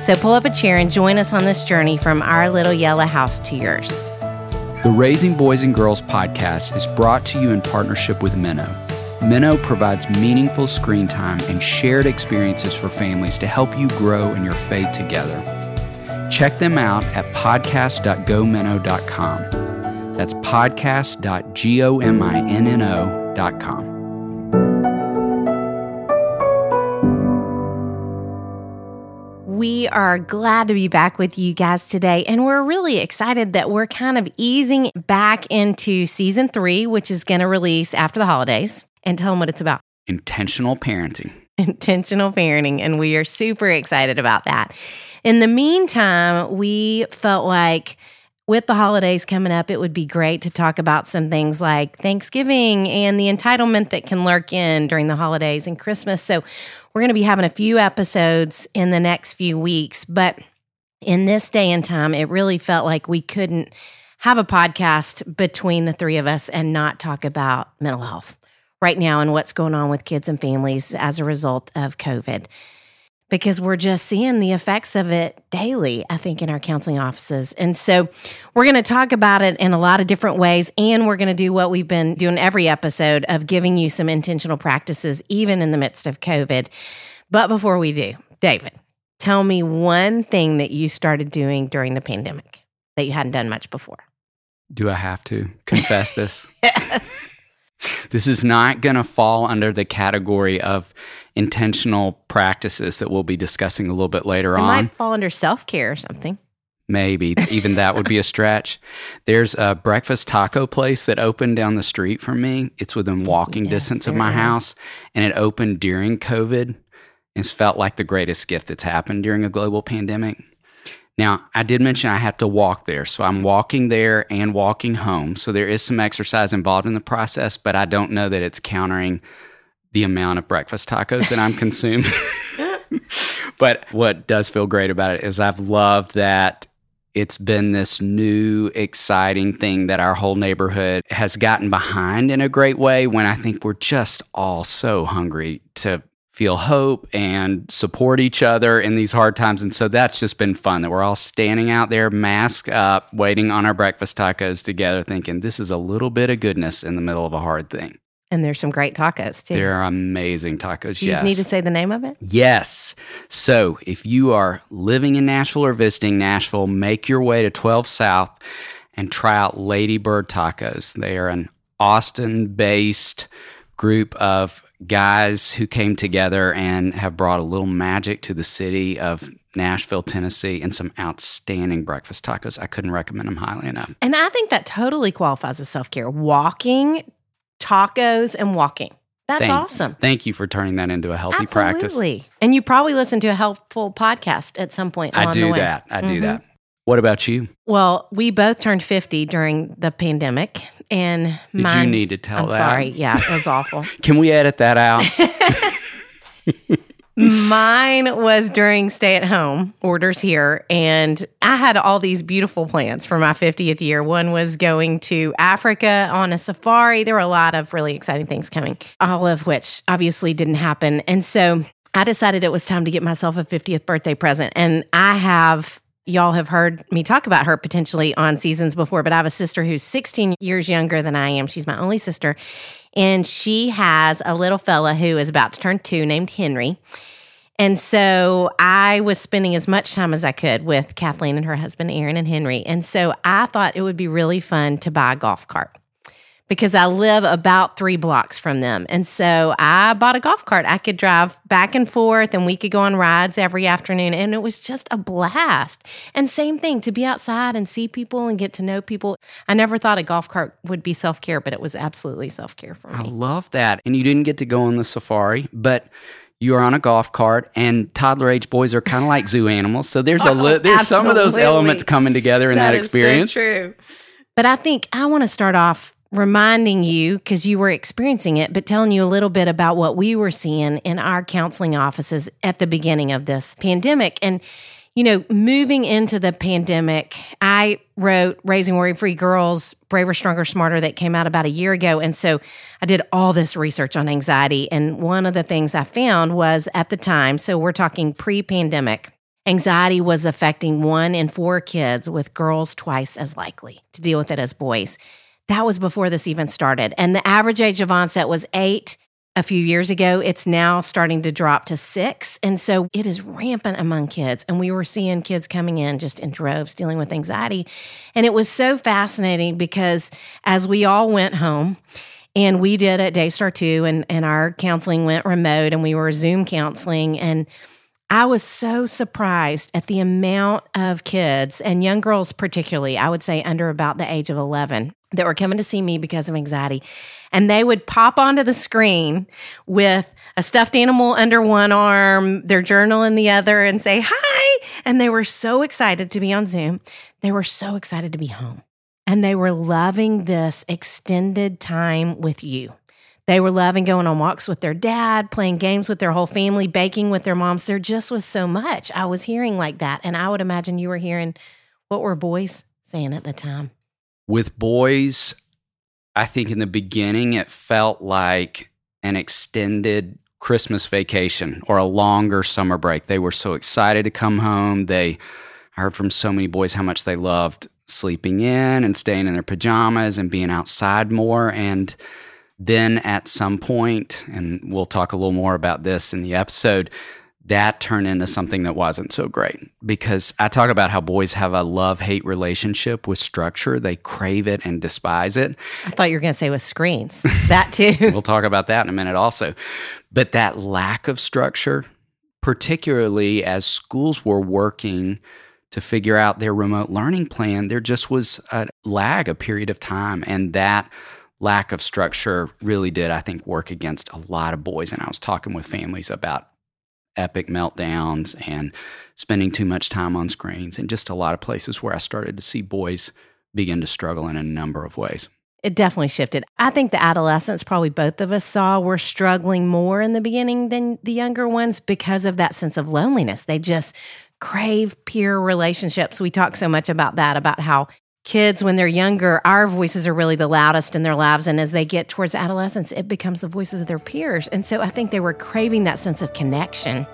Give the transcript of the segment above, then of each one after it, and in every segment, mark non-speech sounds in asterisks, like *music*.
So pull up a chair and join us on this journey from our little yellow house to yours. The Raising Boys and Girls podcast is brought to you in partnership with Minnow. Minnow provides meaningful screen time and shared experiences for families to help you grow in your faith together. Check them out at podcast.gominnow.com. That's podcast.gominnow.com. We are glad to be back with you guys today, and we're really excited that we're kind of easing back into season three, which is going to release after the holidays. And tell them what it's about intentional parenting. Intentional parenting, and we are super excited about that. In the meantime, we felt like with the holidays coming up, it would be great to talk about some things like Thanksgiving and the entitlement that can lurk in during the holidays and Christmas. So, we're going to be having a few episodes in the next few weeks, but in this day and time, it really felt like we couldn't have a podcast between the three of us and not talk about mental health right now and what's going on with kids and families as a result of COVID because we're just seeing the effects of it daily, I think, in our counseling offices. And so we're going to talk about it in a lot of different ways. And we're going to do what we've been doing every episode of giving you some intentional practices, even in the midst of COVID. But before we do, David, tell me one thing that you started doing during the pandemic that you hadn't done much before. Do I have to confess this? *laughs* yes. This is not going to fall under the category of intentional practices that we'll be discussing a little bit later it on. Might fall under self care or something. Maybe even that would be a stretch. There's a breakfast taco place that opened down the street from me. It's within walking yes, distance of my house, and it opened during COVID. It's felt like the greatest gift that's happened during a global pandemic. Now, I did mention I have to walk there. So I'm walking there and walking home. So there is some exercise involved in the process, but I don't know that it's countering the amount of breakfast tacos that I'm consuming. *laughs* but what does feel great about it is I've loved that it's been this new, exciting thing that our whole neighborhood has gotten behind in a great way when I think we're just all so hungry to feel hope and support each other in these hard times. And so that's just been fun that we're all standing out there, masked up, waiting on our breakfast tacos together, thinking this is a little bit of goodness in the middle of a hard thing. And there's some great tacos too. They're amazing tacos. You yes. just need to say the name of it? Yes. So if you are living in Nashville or visiting Nashville, make your way to 12 South and try out Ladybird Tacos. They are an Austin based group of guys who came together and have brought a little magic to the city of Nashville, Tennessee, and some outstanding breakfast tacos. I couldn't recommend them highly enough. And I think that totally qualifies as self care walking, tacos, and walking. That's thank, awesome. Thank you for turning that into a healthy Absolutely. practice. Absolutely. And you probably listen to a helpful podcast at some point. I do that. I do mm-hmm. that. What about you? Well, we both turned 50 during the pandemic. And Did mine, you need to tell I'm that? sorry. Yeah, it was awful. *laughs* Can we edit that out? *laughs* *laughs* Mine was during stay at home orders here. And I had all these beautiful plans for my 50th year. One was going to Africa on a safari. There were a lot of really exciting things coming, all of which obviously didn't happen. And so I decided it was time to get myself a 50th birthday present. And I have y'all have heard me talk about her potentially on seasons before, but I have a sister who's 16 years younger than I am. She's my only sister. And she has a little fella who is about to turn two named Henry. And so I was spending as much time as I could with Kathleen and her husband, Aaron and Henry. And so I thought it would be really fun to buy a golf cart because I live about three blocks from them. And so I bought a golf cart. I could drive back and forth and we could go on rides every afternoon. And it was just a blast. And same thing to be outside and see people and get to know people. I never thought a golf cart would be self care, but it was absolutely self care for me. I love that. And you didn't get to go on the safari, but you are on a golf cart and toddler age boys are kind of like zoo animals so there's a *laughs* oh, li- there's some of those elements coming together in that, is so experience true. But I think I want to start off reminding you because you were experiencing it, but telling you a little bit about what we were seeing in our counseling offices at the beginning of this pandemic. And you know, moving into the pandemic, I wrote Raising Worry Free Girls, Braver, Stronger, Smarter that came out about a year ago. And so I did all this research on anxiety. And one of the things I found was at the time, so we're talking pre pandemic, anxiety was affecting one in four kids, with girls twice as likely to deal with it as boys. That was before this even started. And the average age of onset was eight a few years ago. It's now starting to drop to six. And so it is rampant among kids. And we were seeing kids coming in just in droves dealing with anxiety. And it was so fascinating because as we all went home, and we did at Daystar 2, and, and our counseling went remote, and we were Zoom counseling. And I was so surprised at the amount of kids and young girls, particularly, I would say under about the age of 11, that were coming to see me because of anxiety. And they would pop onto the screen with a stuffed animal under one arm, their journal in the other, and say, Hi. And they were so excited to be on Zoom. They were so excited to be home. And they were loving this extended time with you. They were loving going on walks with their dad, playing games with their whole family, baking with their moms. There just was so much. I was hearing like that. And I would imagine you were hearing what were boys saying at the time? with boys i think in the beginning it felt like an extended christmas vacation or a longer summer break they were so excited to come home they I heard from so many boys how much they loved sleeping in and staying in their pajamas and being outside more and then at some point and we'll talk a little more about this in the episode that turned into something that wasn't so great because I talk about how boys have a love hate relationship with structure. They crave it and despise it. I thought you were going to say with screens. That too. *laughs* We'll talk about that in a minute also. But that lack of structure, particularly as schools were working to figure out their remote learning plan, there just was a lag, a period of time. And that lack of structure really did, I think, work against a lot of boys. And I was talking with families about epic meltdowns and spending too much time on screens and just a lot of places where I started to see boys begin to struggle in a number of ways. It definitely shifted. I think the adolescents, probably both of us saw, were struggling more in the beginning than the younger ones because of that sense of loneliness. They just crave peer relationships. We talk so much about that, about how kids, when they're younger, our voices are really the loudest in their lives. And as they get towards adolescence, it becomes the voices of their peers. And so I think they were craving that sense of connection.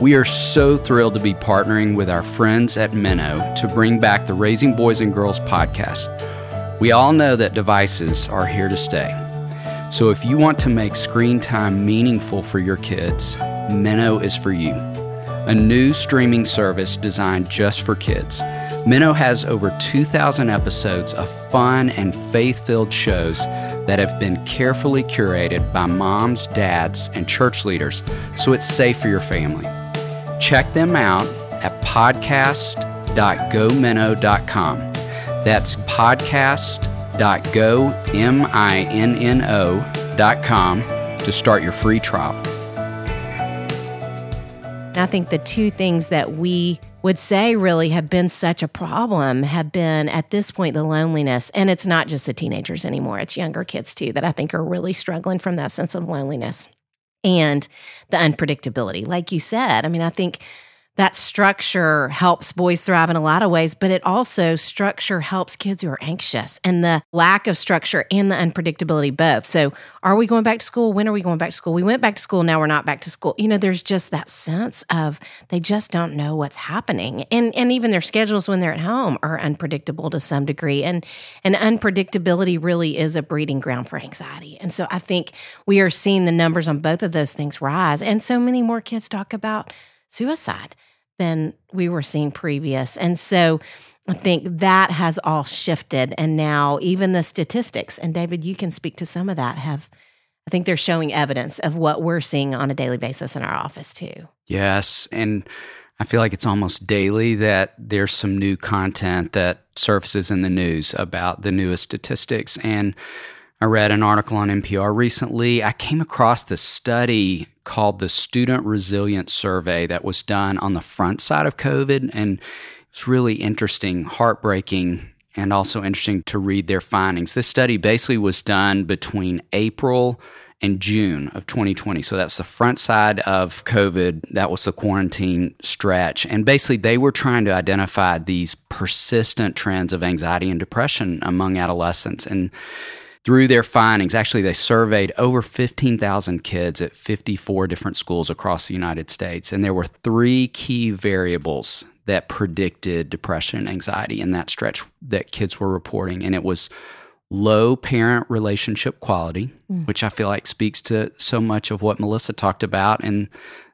We are so thrilled to be partnering with our friends at Minnow to bring back the Raising Boys and Girls podcast. We all know that devices are here to stay. So if you want to make screen time meaningful for your kids, Minnow is for you. A new streaming service designed just for kids. Minnow has over 2,000 episodes of fun and faith filled shows that have been carefully curated by moms, dads, and church leaders so it's safe for your family. Check them out at podcast.gominnow.com. That's podcast.gominnow.com to start your free trial. And I think the two things that we would say really have been such a problem have been at this point the loneliness. And it's not just the teenagers anymore, it's younger kids too that I think are really struggling from that sense of loneliness and the unpredictability. Like you said, I mean, I think that structure helps boys thrive in a lot of ways, but it also structure helps kids who are anxious and the lack of structure and the unpredictability both. So, are we going back to school? When are we going back to school? We went back to school, now we're not back to school. You know, there's just that sense of they just don't know what's happening. And and even their schedules when they're at home are unpredictable to some degree. And and unpredictability really is a breeding ground for anxiety. And so I think we are seeing the numbers on both of those things rise. And so many more kids talk about suicide than we were seeing previous. And so I think that has all shifted. And now, even the statistics, and David, you can speak to some of that, have, I think they're showing evidence of what we're seeing on a daily basis in our office, too. Yes. And I feel like it's almost daily that there's some new content that surfaces in the news about the newest statistics. And I read an article on NPR recently. I came across this study called the Student Resilience Survey that was done on the front side of COVID. And it's really interesting, heartbreaking, and also interesting to read their findings. This study basically was done between April and June of 2020. So that's the front side of COVID. That was the quarantine stretch. And basically, they were trying to identify these persistent trends of anxiety and depression among adolescents. And through their findings, actually, they surveyed over 15,000 kids at 54 different schools across the United States. And there were three key variables that predicted depression and anxiety in that stretch that kids were reporting. And it was low parent relationship quality, mm. which I feel like speaks to so much of what Melissa talked about and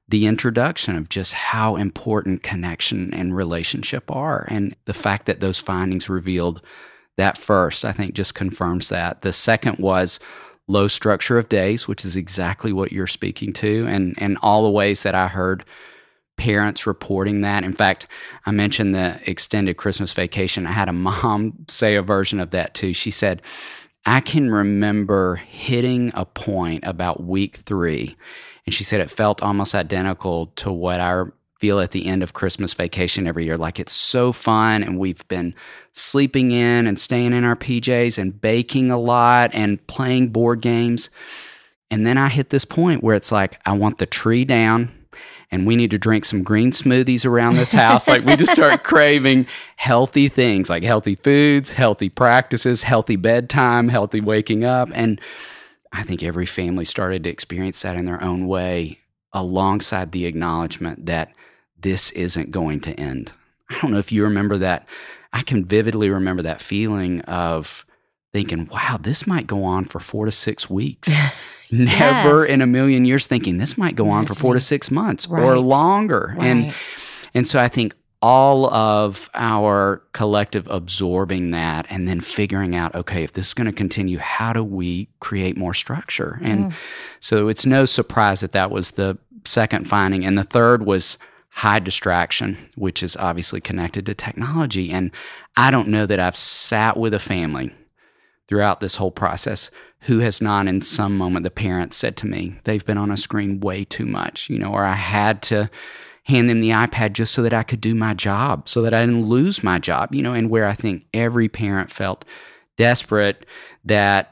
the introduction of just how important connection and relationship are. And the fact that those findings revealed that first, I think, just confirms that. The second was low structure of days, which is exactly what you're speaking to, and, and all the ways that I heard parents reporting that. In fact, I mentioned the extended Christmas vacation. I had a *laughs* mom say a version of that too. She said, I can remember hitting a point about week three. And she said it felt almost identical to what our feel at the end of Christmas vacation every year. Like it's so fun, and we've been sleeping in and staying in our PJs and baking a lot and playing board games. And then I hit this point where it's like, I want the tree down and we need to drink some green smoothies around this house. like we just start *laughs* craving healthy things like healthy foods, healthy practices, healthy bedtime, healthy waking up. And I think every family started to experience that in their own way alongside the acknowledgement that this isn't going to end. I don't know if you remember that. I can vividly remember that feeling of thinking, wow, this might go on for four to six weeks. *laughs* Never yes. in a million years thinking this might go on for four to six months right. or longer. Right. And and so I think all of our collective absorbing that and then figuring out, okay, if this is going to continue, how do we create more structure? And mm. so it's no surprise that that was the second finding. And the third was high distraction, which is obviously connected to technology. And I don't know that I've sat with a family throughout this whole process who has not in some moment the parents said to me they've been on a screen way too much you know or i had to hand them the ipad just so that i could do my job so that i didn't lose my job you know and where i think every parent felt desperate that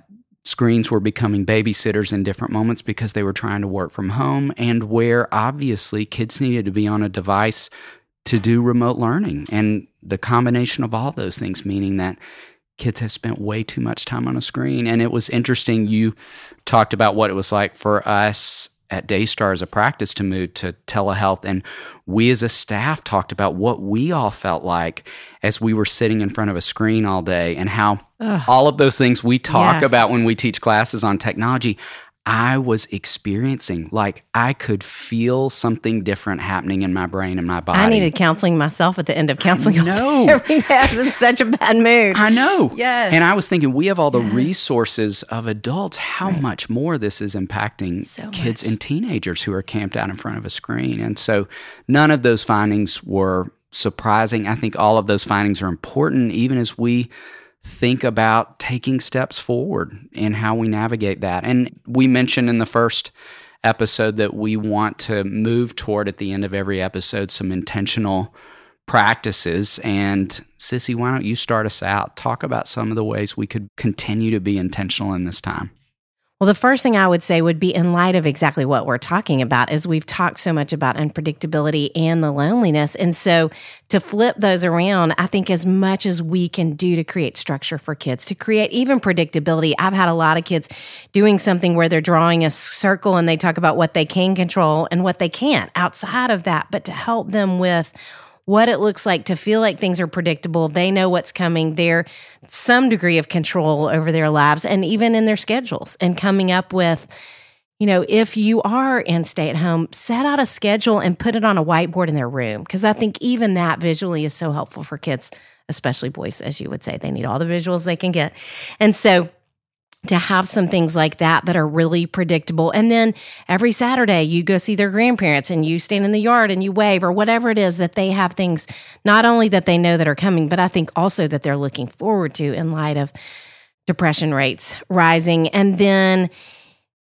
screens were becoming babysitters in different moments because they were trying to work from home and where obviously kids needed to be on a device to do remote learning and the combination of all those things meaning that kids have spent way too much time on a screen. And it was interesting you talked about what it was like for us at Daystar as a practice to move to telehealth. And we as a staff talked about what we all felt like as we were sitting in front of a screen all day and how Ugh. all of those things we talk yes. about when we teach classes on technology, I was experiencing. Like I could feel something different happening in my brain and my body. I needed counseling myself at the end of counseling. No, every day I *laughs* was in such a bad mood. I know. Yes. And I was thinking, we have all the yes. resources of adults. How right. much more this is impacting so kids much. and teenagers who are camped out in front of a screen. And so, none of those findings were surprising. I think all of those findings are important, even as we think about taking steps forward in how we navigate that. And we mentioned in the first episode that we want to move toward at the end of every episode some intentional practices. And Sissy, why don't you start us out? Talk about some of the ways we could continue to be intentional in this time. Well, the first thing I would say would be in light of exactly what we're talking about, is we've talked so much about unpredictability and the loneliness. And so to flip those around, I think as much as we can do to create structure for kids, to create even predictability. I've had a lot of kids doing something where they're drawing a circle and they talk about what they can control and what they can't outside of that, but to help them with what it looks like to feel like things are predictable. They know what's coming. They're some degree of control over their lives and even in their schedules and coming up with, you know, if you are in stay at home, set out a schedule and put it on a whiteboard in their room. Cause I think even that visually is so helpful for kids, especially boys, as you would say. They need all the visuals they can get. And so, to have some things like that that are really predictable. And then every Saturday, you go see their grandparents and you stand in the yard and you wave or whatever it is that they have things not only that they know that are coming, but I think also that they're looking forward to in light of depression rates rising. And then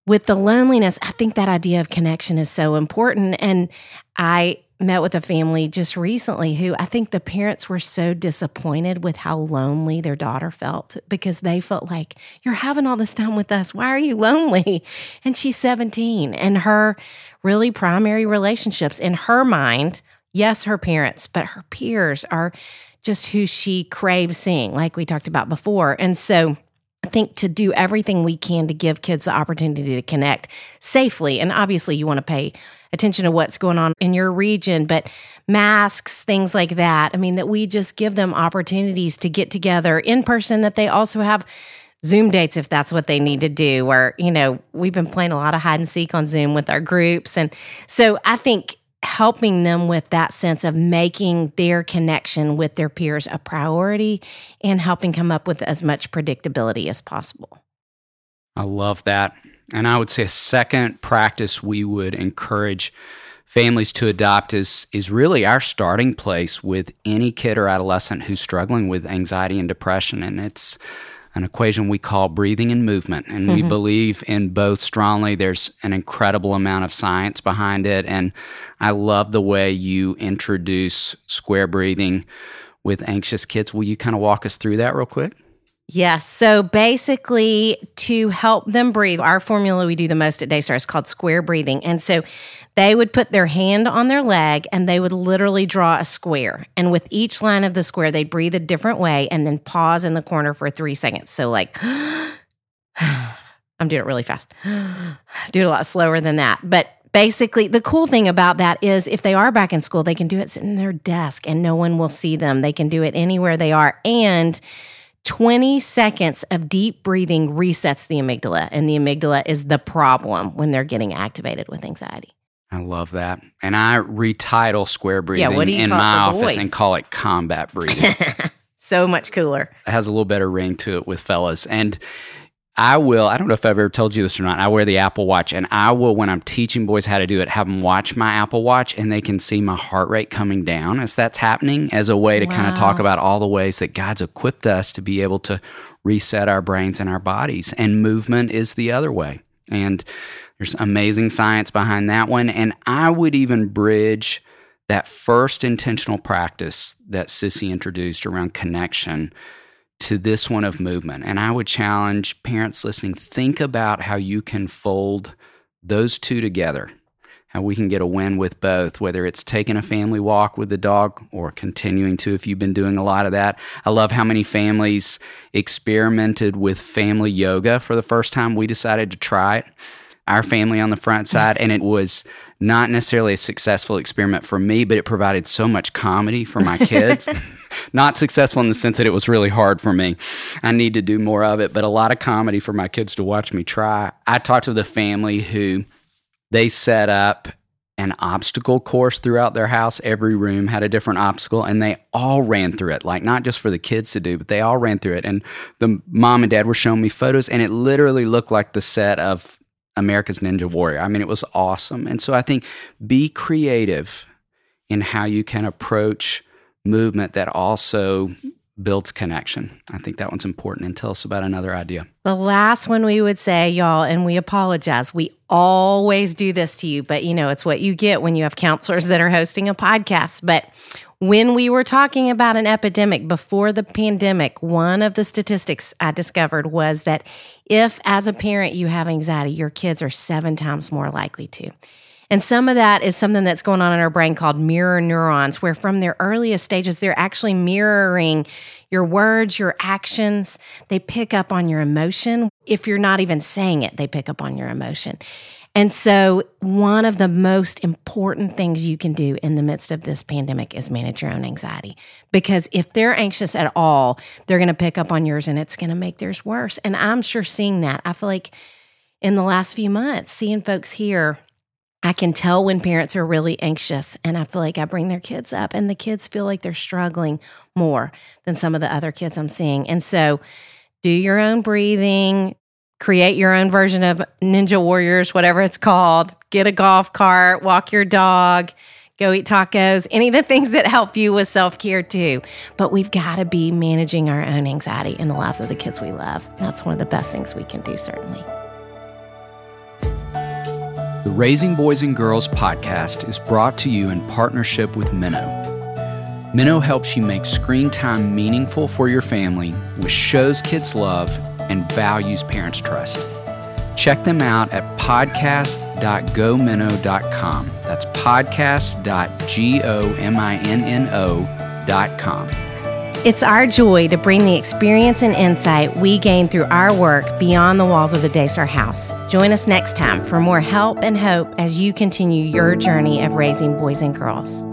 with the loneliness, I think that idea of connection is so important. And I met with a family just recently who I think the parents were so disappointed with how lonely their daughter felt because they felt like, You're having all this time with us. Why are you lonely? *laughs* And she's 17. And her really primary relationships in her mind, yes, her parents, but her peers are just who she craves seeing, like we talked about before. And so, I think to do everything we can to give kids the opportunity to connect safely. And obviously, you want to pay attention to what's going on in your region, but masks, things like that. I mean, that we just give them opportunities to get together in person, that they also have Zoom dates if that's what they need to do. Or, you know, we've been playing a lot of hide and seek on Zoom with our groups. And so I think helping them with that sense of making their connection with their peers a priority and helping come up with as much predictability as possible. I love that. And I would say a second practice we would encourage families to adopt is is really our starting place with any kid or adolescent who's struggling with anxiety and depression. And it's an equation we call breathing and movement. And mm-hmm. we believe in both strongly. There's an incredible amount of science behind it. And I love the way you introduce square breathing with anxious kids. Will you kind of walk us through that real quick Yes. So basically, to help them breathe, our formula we do the most at Daystar is called square breathing. And so they would put their hand on their leg and they would literally draw a square. And with each line of the square, they'd breathe a different way and then pause in the corner for three seconds. So, like, *sighs* I'm doing it really fast, *sighs* do it a lot slower than that. But basically the cool thing about that is if they are back in school they can do it sitting in their desk and no one will see them they can do it anywhere they are and 20 seconds of deep breathing resets the amygdala, and the amygdala is the problem when they're getting activated with anxiety. I love that. And I retitle square breathing yeah, in my office and call it combat breathing. *laughs* so much cooler. It has a little better ring to it with fellas. And I will, I don't know if I've ever told you this or not. I wear the Apple Watch and I will, when I'm teaching boys how to do it, have them watch my Apple Watch and they can see my heart rate coming down as that's happening as a way to wow. kind of talk about all the ways that God's equipped us to be able to reset our brains and our bodies. And movement is the other way. And there's amazing science behind that one. And I would even bridge that first intentional practice that Sissy introduced around connection to this one of movement. And I would challenge parents listening think about how you can fold those two together, how we can get a win with both, whether it's taking a family walk with the dog or continuing to, if you've been doing a lot of that. I love how many families experimented with family yoga for the first time. We decided to try it, our family on the front side, and it was not necessarily a successful experiment for me, but it provided so much comedy for my kids. *laughs* not successful in the sense that it was really hard for me. I need to do more of it, but a lot of comedy for my kids to watch me try. I talked to the family who they set up an obstacle course throughout their house. Every room had a different obstacle, and they all ran through it. Like not just for the kids to do, but they all ran through it. And the mom and dad were showing me photos, and it literally looked like the set of America's Ninja Warrior. I mean, it was awesome. And so I think be creative in how you can approach movement that also builds connection. I think that one's important. And tell us about another idea. The last one we would say, y'all, and we apologize. We always do this to you, but you know, it's what you get when you have counselors that are hosting a podcast. But when we were talking about an epidemic before the pandemic, one of the statistics I discovered was that if, as a parent, you have anxiety, your kids are seven times more likely to. And some of that is something that's going on in our brain called mirror neurons, where from their earliest stages, they're actually mirroring your words, your actions. They pick up on your emotion. If you're not even saying it, they pick up on your emotion. And so, one of the most important things you can do in the midst of this pandemic is manage your own anxiety. Because if they're anxious at all, they're going to pick up on yours and it's going to make theirs worse. And I'm sure seeing that, I feel like in the last few months, seeing folks here, I can tell when parents are really anxious and I feel like I bring their kids up and the kids feel like they're struggling more than some of the other kids I'm seeing. And so, do your own breathing, create your own version of Ninja Warriors, whatever it's called. Get a golf cart, walk your dog, go eat tacos, any of the things that help you with self care too. But we've got to be managing our own anxiety in the lives of the kids we love. That's one of the best things we can do, certainly. The Raising Boys and Girls podcast is brought to you in partnership with Minnow. Minnow helps you make screen time meaningful for your family with shows kids love and values parents trust. Check them out at podcast.gominnow.com. That's podcast.gominnow.com. It's our joy to bring the experience and insight we gain through our work beyond the walls of the Daystar House. Join us next time for more help and hope as you continue your journey of raising boys and girls.